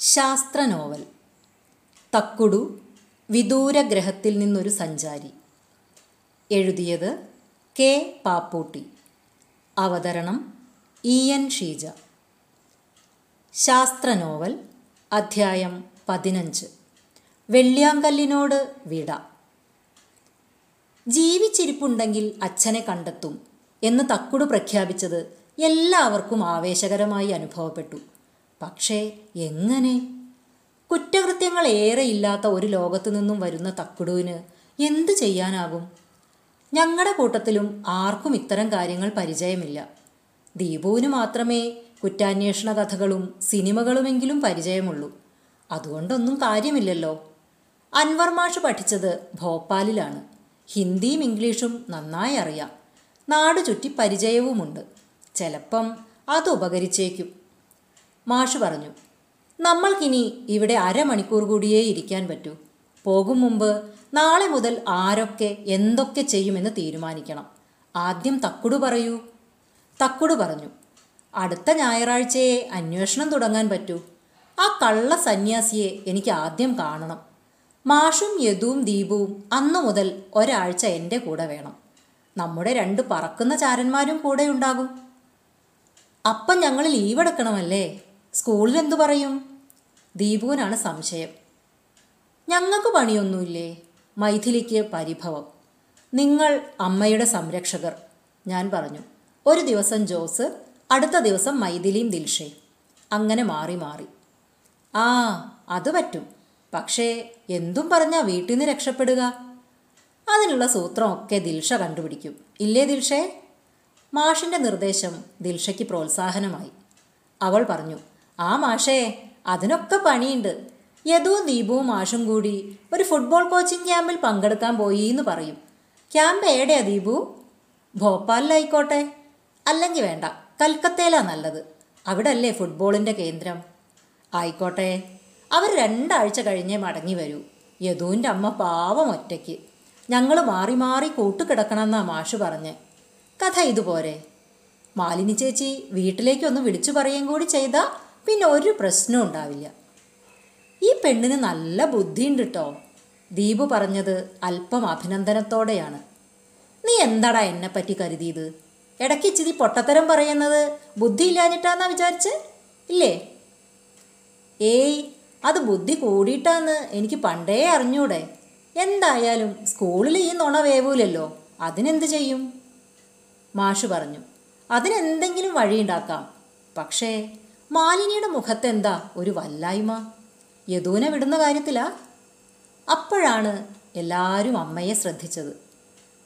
ശാസ്ത്ര നോവൽ തക്കുടു വിദൂരഗ്രഹത്തിൽ നിന്നൊരു സഞ്ചാരി. എഴുതിയത് കെ പാപ്പൂട്ടി. അവതരണം ഇ എൻ ഷീജ. ശാസ്ത്ര നോവൽ അധ്യായം പതിനഞ്ച്. വെള്ളിയാങ്കല്ലിനോട് വിട. ജീവിച്ചിരിപ്പുണ്ടെങ്കിൽ അച്ഛനെ കണ്ടെത്തും എന്ന് തക്കുടു പ്രഖ്യാപിച്ചത് എല്ലാവർക്കും ആവേശകരമായി അനുഭവപ്പെട്ടു. പക്ഷേ എങ്ങനെ? കുറ്റകൃത്യങ്ങൾ ഏറെ ഇല്ലാത്ത ഒരു ലോകത്തു നിന്നും വരുന്ന തക്കുടുവിന് എന്തു ചെയ്യാനാകും? ഞങ്ങളുടെ കൂട്ടത്തിലും ആർക്കും ഇത്തരം കാര്യങ്ങൾ പരിചയമില്ല. ദീപുവിന് മാത്രമേ കുറ്റാന്വേഷണ കഥകളും സിനിമകളുമെങ്കിലും പരിചയമുള്ളൂ. അതുകൊണ്ടൊന്നും കാര്യമില്ലല്ലോ. അൻവർ മാഷ് പഠിച്ചത് ഭോപ്പാലിലാണ്. ഹിന്ദിയും ഇംഗ്ലീഷും നന്നായി അറിയാം. നാടു ചുറ്റി പരിചയവുമുണ്ട്. ചിലപ്പം അത് ഉപകരിച്ചേക്കും. മാഷ് പറഞ്ഞു നമ്മൾക്കിനി ഇവിടെ അരമണിക്കൂർ കൂടിയേ ഇരിക്കാൻ പറ്റൂ. പോകും മുമ്പ് നാളെ മുതൽ ആരൊക്കെ എന്തൊക്കെ ചെയ്യുമെന്ന് തീരുമാനിക്കണം. ആദ്യം തക്കുടു പറയൂ. തക്കുടു പറഞ്ഞു അടുത്ത ഞായറാഴ്ചയെ അന്വേഷണം തുടങ്ങാൻ പറ്റൂ. ആ കള്ള സന്യാസിയെ എനിക്ക് ആദ്യം കാണണം. മാഷും യദുവും ദീപുവും അന്നു മുതൽ ഒരാഴ്ച എന്റെ കൂടെ വേണം. നമ്മുടെ രണ്ട് പറക്കുന്ന ചാരന്മാരും കൂടെ ഉണ്ടാകും. അപ്പം ഞങ്ങൾ ലീവ് എടുക്കണമല്ലേ? സ്കൂളിൽ എന്തു പറയും? ദീപുവിനാണ് സംശയം. ഞങ്ങൾക്ക് പണിയൊന്നുമില്ലേ? മൈഥിലിക്ക് പരിഭവം. നിങ്ങൾ അമ്മയുടെ സംരക്ഷകർ ഞാൻ പറഞ്ഞു. ഒരു ദിവസം ജോസ് അടുത്ത ദിവസം മൈഥിലിയും ദിൽഷയും. അങ്ങനെ മാറി മാറി. ആ അത് പറ്റും. പക്ഷേ എന്തും പറഞ്ഞാൽ വീട്ടിൽ നിന്ന് രക്ഷപ്പെടുക? അതിനുള്ള സൂത്രമൊക്കെ ദിൽഷ കണ്ടുപിടിക്കും. ഇല്ലേ ദിൽഷേ? മാഷിന്റെ നിർദ്ദേശം ദിൽഷയ്ക്ക് പ്രോത്സാഹനമായി. അവൾ പറഞ്ഞു ആ മാഷേ അതിനൊക്കെ പണിയുണ്ട്. യദുവും ദീപവും മാഷും കൂടി ഒരു ഫുട്ബോൾ കോച്ചിങ് ക്യാമ്പിൽ പങ്കെടുക്കാൻ പോയി എന്ന് പറയും. ക്യാമ്പ് എവിടെയാ ദീപു? ഭോപ്പാലിലായിക്കോട്ടെ. അല്ലെങ്കിൽ വേണ്ട കൽക്കത്തയിലാ നല്ലത്. അവിടെ അല്ലേ ഫുട്ബോളിന്റെ കേന്ദ്രം? ആയിക്കോട്ടെ. അവർ രണ്ടാഴ്ച കഴിഞ്ഞേ മടങ്ങി വരൂ. യദുവിന്റെ അമ്മ പാവം ഒറ്റയ്ക്ക്. ഞങ്ങൾ മാറി മാറി കൂട്ടുകിടക്കണമെന്നാ മാഷ് പറഞ്ഞ്. കഥ ഇതുപോലെ. മാലിനി ചേച്ചി വീട്ടിലേക്കൊന്ന് വിളിച്ചു പറയുകയും കൂടി ചെയ്താൽ പിന്നെ ഒരു പ്രശ്നവും ഉണ്ടാവില്ല. ഈ പെണ്ണിന് നല്ല ബുദ്ധിയുണ്ട് കേട്ടോ ദീപു പറഞ്ഞത് അല്പം അഭിനന്ദനത്തോടെയാണ്. നീ എന്താടാ എന്നെപ്പറ്റി കരുതിയത്? ഇടയ്ക്ക് ഇച്ചിരി പൊട്ടത്തരം പറയുന്നത് ബുദ്ധിയില്ലാഞ്ഞിട്ടാന്നാ വിചാരിച്ച്? ഇല്ലേ? ഏയ് അത് ബുദ്ധി കൂടിയിട്ടാന്ന് എനിക്ക് പണ്ടേ അറിഞ്ഞൂടെ. എന്തായാലും സ്കൂളിൽ ഈ നുണ വേവൂലല്ലോ. അതിനെന്ത് ചെയ്യും? മാഷു പറഞ്ഞു. അതിനെന്തെങ്കിലും വഴിയുണ്ടാക്കാം. പക്ഷേ മാലിനിയുടെ മുഖത്തെന്താ ഒരു വല്ലായ്മ? യദൂനെ വിടുന്ന കാര്യത്തിലാ? അപ്പോഴാണ് എല്ലാവരും അമ്മയെ ശ്രദ്ധിച്ചത്.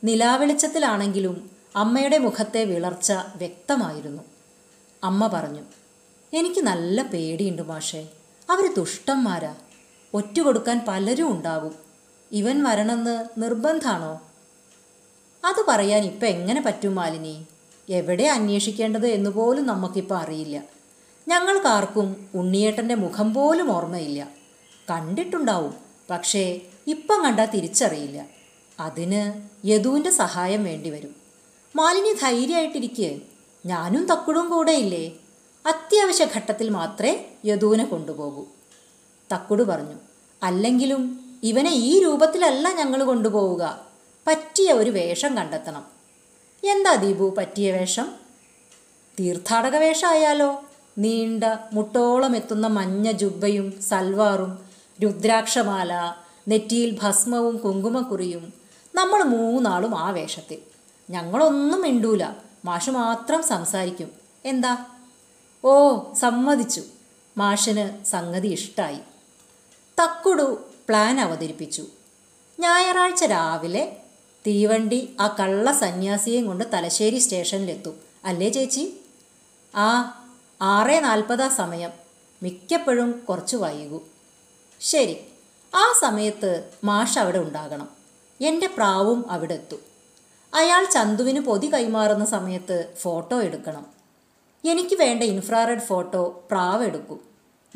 നിലാവെളിച്ചത്തിലാണെങ്കിലും അമ്മയുടെ മുഖത്തെ വിളർച്ച വ്യക്തമായിരുന്നു. അമ്മ പറഞ്ഞു എനിക്ക് നല്ല പേടിയുണ്ട് മാഷേ. അവർ ദുഷ്ടന്മാരാ. ഒറ്റ കൊടുക്കാൻ പലരും ഉണ്ടാകും. ഇവൻ വരണമെന്ന് നിർബന്ധാണോ? അത് പറയാൻ ഇപ്പം എങ്ങനെ പറ്റും മാലിനി? എവിടെ അന്വേഷിക്കേണ്ടത് എന്നുപോലും നമുക്കിപ്പോൾ അറിയില്ല. ഞങ്ങൾക്കാർക്കും ഉണ്ണിയേട്ടന്റെ മുഖം പോലും ഓർമ്മയില്ല. കണ്ടിട്ടുണ്ടാവും പക്ഷേ ഇപ്പം കണ്ടാൽ തിരിച്ചറിയില്ല. അതിന് യദുവിന്റെ സഹായം വേണ്ടിവരും. മാലിനി ധൈര്യമായിട്ടിരിക്കുക ഞാനും തക്കുടും കൂടെ ഇല്ലേ അത്യാവശ്യ ഘട്ടത്തിൽ മാത്രമേ യദുവിനെ കൊണ്ടുപോകൂ. തക്കുട് പറഞ്ഞു അല്ലെങ്കിലും ഇവനെ ഈ രൂപത്തിലല്ല ഞങ്ങൾ കൊണ്ടുപോവുക. പറ്റിയ ഒരു വേഷം കണ്ടെത്തണം. എന്താ ദീപു പറ്റിയ വേഷം? തീർത്ഥാടക വേഷമായാലോ. നീണ്ട മുട്ടോളം എത്തുന്ന മഞ്ഞ ജുബ്ബയും സൽവാറും രുദ്രാക്ഷമാല നെറ്റിയിൽ ഭസ്മവും കുങ്കുമക്കുറിയും നമ്മൾ മൂന്നാളും ആ വേഷത്തിൽ. ഞങ്ങളൊന്നും മിണ്ടൂല. മാഷ് മാത്രം സംസാരിക്കും. എന്താ? ഓ സമ്മതിച്ചു. മാഷിന് സംഗതി ഇഷ്ടായി. തക്കുടു പ്ലാൻ അവതരിപ്പിച്ചു. ഞായറാഴ്ച രാവിലെ തീവണ്ടി ആ കള്ള സന്യാസിയെയും കൊണ്ട് തലശ്ശേരി സ്റ്റേഷനിലെത്തും. അല്ലേ ചേച്ചി? ആ ആറ് നാൽപ്പതാ സമയം. മിക്കപ്പോഴും കുറച്ച് വൈകൂ. ശരി ആ സമയത്ത് മാഷ് അവിടെ ഉണ്ടാകണം. എന്റെ പ്രാവും അവിടെ എത്തും. അയാൾ ചന്തുവിന് പൊതി കൈമാറുന്ന സമയത്ത് ഫോട്ടോ എടുക്കണം. എനിക്ക് വേണ്ട ഇൻഫ്രാറെഡ് ഫോട്ടോ പ്രാവ് എടുക്കൂ.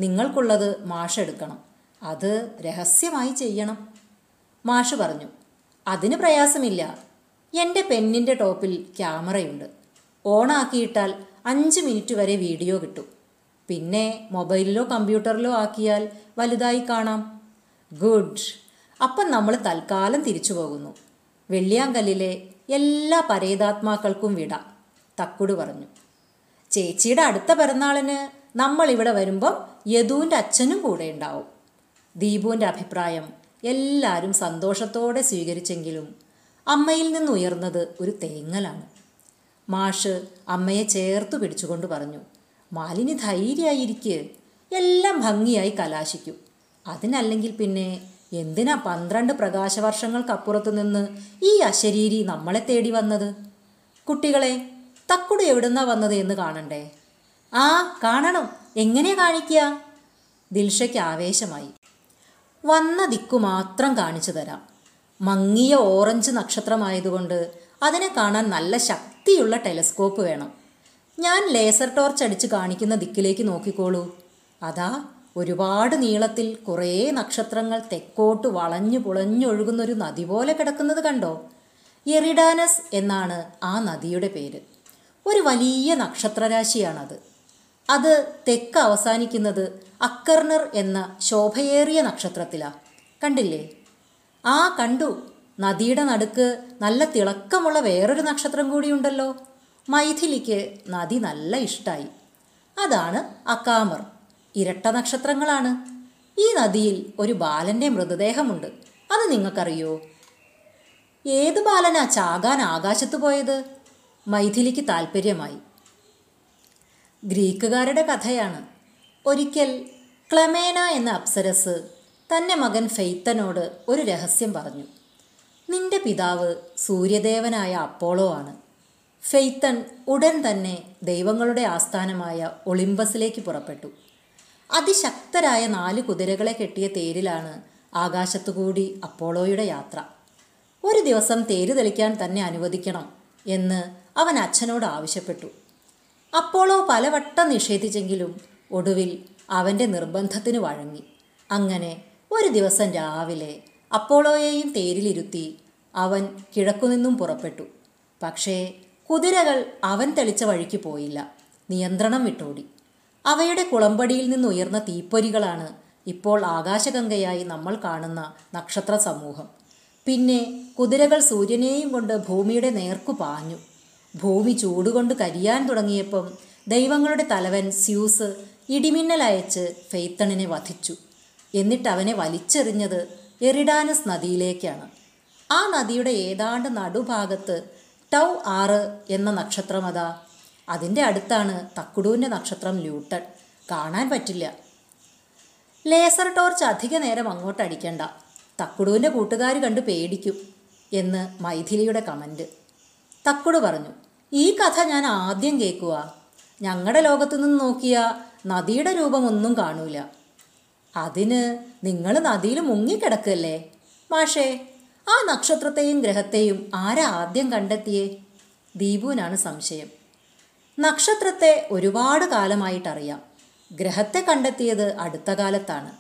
നിങ്ങൾക്കുള്ളത് മാഷ് എടുക്കണം. അത് രഹസ്യമായി ചെയ്യണം. മാഷ് പറഞ്ഞു അതിന് പ്രയാസമില്ല. എന്റെ പെന്നിന്റെ ടോപ്പിൽ ക്യാമറയുണ്ട്. ഓണാക്കിയിട്ടാൽ അഞ്ച് മിനിറ്റ് വരെ വീഡിയോ കിട്ടും. പിന്നെ മൊബൈലിലോ കമ്പ്യൂട്ടറിലോ ആക്കിയാൽ വലുതായി കാണാം. ഗുഡ്. അപ്പം നമ്മൾ തൽക്കാലം തിരിച്ചു പോകുന്നു. വെള്ളിയാങ്കല്ലിലെ എല്ലാ പരേതാത്മാക്കൾക്കും വിട തക്കുട് പറഞ്ഞു. ചേച്ചിയുടെ അടുത്ത പിറന്നാളിന് നമ്മൾ ഇവിടെ വരുമ്പം യദുവിന്റെ അച്ഛനും കൂടെ ഉണ്ടാവും. ദീപുവിന്റെ അഭിപ്രായം എല്ലാവരും സന്തോഷത്തോടെ സ്വീകരിച്ചെങ്കിലും അമ്മയിൽ നിന്നുയർന്നത് ഒരു തേങ്ങലാണ്. മാഷ് അമ്മയെ ചേർത്തു പിടിച്ചുകൊണ്ട് പറഞ്ഞു മാലിനി ധൈര്യമായിരിക്ക്. എല്ലാം ഭംഗിയായി കലാശിക്കും. അതിനല്ലെങ്കിൽ പിന്നെ എന്തിനാ പന്ത്രണ്ട് പ്രകാശവർഷങ്ങൾക്കപ്പുറത്തു നിന്ന് ഈ അശരീരി നമ്മളെ തേടി വന്നത്? കുട്ടികളെ തക്കുട് എവിടുന്നാ വന്നത് എന്ന് കാണണ്ടേ? ആ കാണണം. എങ്ങനെ കാണിക്കുക? ദിൽഷയ്ക്ക് ആവേശമായി. വന്ന ദിക്കു മാത്രം കാണിച്ചു തരാം. മങ്ങിയ ഓറഞ്ച് നക്ഷത്രമായതുകൊണ്ട് അതിനെ കാണാൻ നല്ല ശക്തിയുള്ള ടെലസ്കോപ്പ് വേണം. ഞാൻ ലേസർ ടോർച്ച് അടിച്ച് കാണിക്കുന്ന ദിക്കിലേക്ക് നോക്കിക്കോളൂ. അതാ ഒരുപാട് നീളത്തിൽ കുറേ നക്ഷത്രങ്ങൾ തെക്കോട്ട് വളഞ്ഞു പുളഞ്ഞൊഴുകുന്നൊരു നദി പോലെ കിടക്കുന്നത് കണ്ടോ? എറിഡാനസ് എന്നാണ് ആ നദിയുടെ പേര്. ഒരു വലിയ നക്ഷത്രരാശിയാണത്. അത് തെക്ക് അവസാനിക്കുന്നത് അക്കർണർ എന്ന ശോഭയേറിയ നക്ഷത്രത്തിലാണ് കണ്ടില്ലേ? ആ കണ്ടു. നദിയുടെ നടുക്ക് നല്ല തിളക്കമുള്ള വേറൊരു നക്ഷത്രം കൂടിയുണ്ടല്ലോ. മൈഥിലിക്ക് നദി നല്ല ഇഷ്ടായി. അതാണ് അക്കാമർ. ഇരട്ട നക്ഷത്രങ്ങളാണ്. ഈ നദിയിൽ ഒരു ബാലന്റെ മൃതദേഹമുണ്ട്. അത് നിങ്ങൾക്കറിയോ? ഏത് ബാലനാ ചാകാൻ ആകാശത്ത് പോയത്? മൈഥിലിക്ക് താല്പര്യമായി ഗ്രീക്കുകാരുടെ കഥയാണ്. ഒരിക്കൽ ക്ലമേന എന്ന അപ്സരസ് തന്റെ മകൻ ഫെയ്ത്തനോട് ഒരു രഹസ്യം പറഞ്ഞു. നിന്റെ പിതാവ് സൂര്യദേവനായ അപ്പോളോ ആണ്. ഫെയ്ത്തൻ ഉടൻ തന്നെ ദൈവങ്ങളുടെ ആസ്ഥാനമായ ഒളിമ്പസിലേക്ക് പുറപ്പെട്ടു. അതിശക്തരായ നാല് കുതിരകളെ കെട്ടിയ തേരിലാണ് ആകാശത്തുകൂടി അപ്പോളോയുടെ യാത്ര. ഒരു ദിവസം തേര് തെളിക്കാൻ തന്നെ അനുവദിക്കണം എന്ന് അവൻ അച്ഛനോട് ആവശ്യപ്പെട്ടു. അപ്പോളോ പലവട്ടം നിഷേധിച്ചെങ്കിലും ഒടുവിൽ അവന്റെ നിർബന്ധത്തിന് വഴങ്ങി. അങ്ങനെ ഒരു ദിവസം രാവിലെ അപ്പോളോയെയും തേരിലിരുത്തി അവൻ കിഴക്കുനിന്നും പുറപ്പെട്ടു. പക്ഷേ കുതിരകൾ അവൻ തെളിച്ച വഴിക്ക് പോയില്ല. നിയന്ത്രണം വിട്ടോടി. അവയുടെ കുളമ്പടിയിൽ നിന്നുയർന്ന തീപ്പൊരികളാണ് ഇപ്പോൾ ആകാശഗംഗയായി നമ്മൾ കാണുന്ന നക്ഷത്ര സമൂഹം പിന്നെ കുതിരകൾ സൂര്യനെയും കൊണ്ട് ഭൂമിയുടെ നേർക്കു പാഞ്ഞു. ഭൂമി ചൂടുകൊണ്ട് കരിയാൻ തുടങ്ങിയപ്പം ദൈവങ്ങളുടെ തലവൻ സ്യൂസ് ഇടിമിന്നലയച്ച് ഫെയ്ത്തണിനെ വധിച്ചു. എന്നിട്ട് അവനെ വലിച്ചെറിഞ്ഞത് എറിഡാനസ് നദിയിലേക്കാണ്. ആ നദിയുടെ ഏതാണ്ട് നടുഭാഗത്ത് ടൗ ആറ് എന്ന നക്ഷത്രം അതാ. അതിന്റെ അടുത്താണ് തക്കുടൂന്റെ നക്ഷത്രം ല്യൂട്ടൺ കാണാൻ പറ്റില്ല. ലേസർ ടോർച്ച് അധിക നേരം അങ്ങോട്ട് അടിക്കണ്ട. തക്കുടുവിന്റെ കൂട്ടുകാർ കണ്ട് പേടിക്കും എന്ന് മൈഥിലിയുടെ കമന്റ് തക്കുടു പറഞ്ഞു ഈ കഥ ഞാൻ ആദ്യം കേൾക്കുക ഞങ്ങളുടെ ലോകത്തു നിന്ന് നോക്കിയ നദിയുടെ രൂപമൊന്നും കാണൂല. അതിന് നിങ്ങൾ നദിയിൽ മുങ്ങിക്കിടക്കല്ലേ? മാഷേ ആ നക്ഷത്രത്തെയും ഗ്രഹത്തെയും ആരാ ആദ്യം കണ്ടെത്തിയേ? ദീപുവിനാണ് സംശയം. നക്ഷത്രത്തെ ഒരുപാട് കാലമായിട്ടറിയാം. ഗ്രഹത്തെ കണ്ടെത്തിയത് അടുത്ത കാലത്താണ്.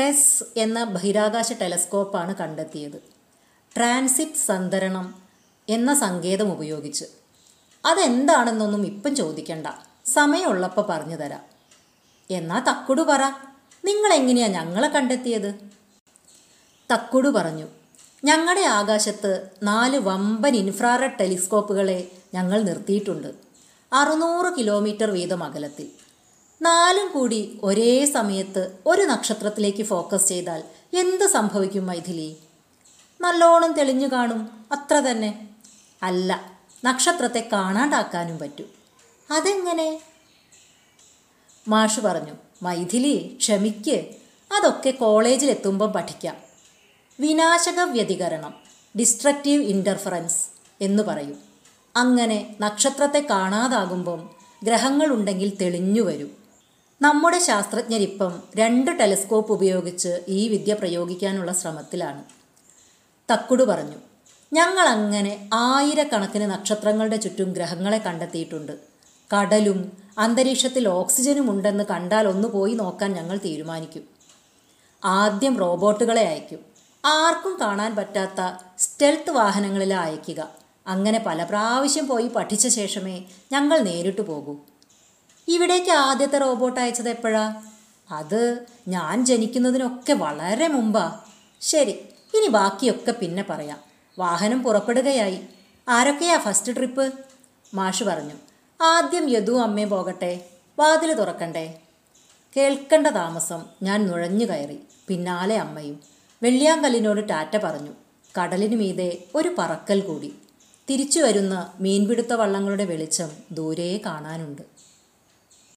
ടെസ് എന്ന ബഹിരാകാശ ടെലസ്കോപ്പാണ് കണ്ടെത്തിയത്. ട്രാൻസിറ്റ് സന്തരണം എന്ന സങ്കേതം ഉപയോഗിച്ച്. അതെന്താണെന്നൊന്നും ഇപ്പം ചോദിക്കണ്ട. സമയമുള്ളപ്പോൾ പറഞ്ഞു തരാം. എന്നാ തക്കുടു പറ. നിങ്ങളെങ്ങനെയാ ഞങ്ങളെ കണ്ടെത്തിയത്? തക്കുടു പറഞ്ഞു. ഞങ്ങളുടെ ആകാശത്ത് നാല് വമ്പൻ ഇൻഫ്രാറെഡ് ടെലിസ്കോപ്പുകളെ ഞങ്ങൾ നിർത്തിയിട്ടുണ്ട്. അറുന്നൂറ് കിലോമീറ്റർ വീതം അകലത്തിൽ. നാലും കൂടി ഒരേ സമയത്ത് ഒരു നക്ഷത്രത്തിലേക്ക് ഫോക്കസ് ചെയ്താൽ എന്ത് സംഭവിക്കും മൈഥിലി? നല്ലോണം തെളിഞ്ഞു കാണും. അത്ര തന്നെ. അല്ല നക്ഷത്രത്തെ കാണാണ്ടാക്കാനും പറ്റും. അതെങ്ങനെ? മാഷ് പറഞ്ഞു മൈഥിലി ക്ഷമിക്ക്. അതൊക്കെ കോളേജിലെത്തുമ്പം പഠിക്കാം. വിനാശക വ്യതികരണം ഡിസ്ട്രക്റ്റീവ് ഇന്റർഫറൻസ് എന്ന് പറയും. അങ്ങനെ നക്ഷത്രത്തെ കാണാതാകുമ്പം ഗ്രഹങ്ങളുണ്ടെങ്കിൽ തെളിഞ്ഞു വരും. നമ്മുടെ ശാസ്ത്രജ്ഞരിപ്പം രണ്ട് ടെലിസ്കോപ്പ് ഉപയോഗിച്ച് ഈ വിദ്യ പ്രയോഗിക്കാനുള്ള ശ്രമത്തിലാണ്. തക്കുടു പറഞ്ഞു ഞങ്ങൾ അങ്ങനെ ആയിരക്കണക്കിന് നക്ഷത്രങ്ങളുടെ ചുറ്റും ഗ്രഹങ്ങളെ കണ്ടെത്തിയിട്ടുണ്ട്. കടലും അന്തരീക്ഷത്തിൽ ഓക്സിജനും ഉണ്ടെന്ന് കണ്ടാൽ ഒന്ന് പോയി നോക്കാൻ ഞങ്ങൾ തീരുമാനിക്കും. ആദ്യം റോബോട്ടുകളെ അയക്കും. ആർക്കും കാണാൻ പറ്റാത്ത സ്റ്റെൽത്ത് വാഹനങ്ങളിൽ അയക്കുക. അങ്ങനെ പല പ്രാവശ്യം പോയി പഠിച്ച ശേഷമേ ഞങ്ങൾ നേരിട്ട് പോകൂ. ഇവിടേക്ക് ആദ്യത്തെ റോബോട്ട് അയച്ചത് എപ്പോഴാ? അത് ഞാൻ ജനിക്കുന്നതിനൊക്കെ വളരെ മുമ്പാ. ശരി ഇനി ബാക്കിയൊക്കെ പിന്നെ പറയാം. വാഹനം പുറപ്പെടുകയായി. ആരൊക്കെയാ ഫസ്റ്റ് ട്രിപ്പ്? മാഷ് പറഞ്ഞു. ആദ്യം യദു അമ്മേ പോകട്ടെ വാതിൽ തുറക്കണ്ടേ? കേൾക്കേണ്ട താമസം ഞാൻ നുഴഞ്ഞു കയറി. പിന്നാലെ അമ്മയും. വെള്ളിയാങ്കല്ലിനോട് ടാറ്റ പറഞ്ഞു. കടലിനു മീതെ ഒരു പറക്കൽ കൂടി. തിരിച്ചു വരുന്ന മീൻപിടുത്ത വള്ളങ്ങളുടെ വെളിച്ചം ദൂരെ കാണാനുണ്ട്.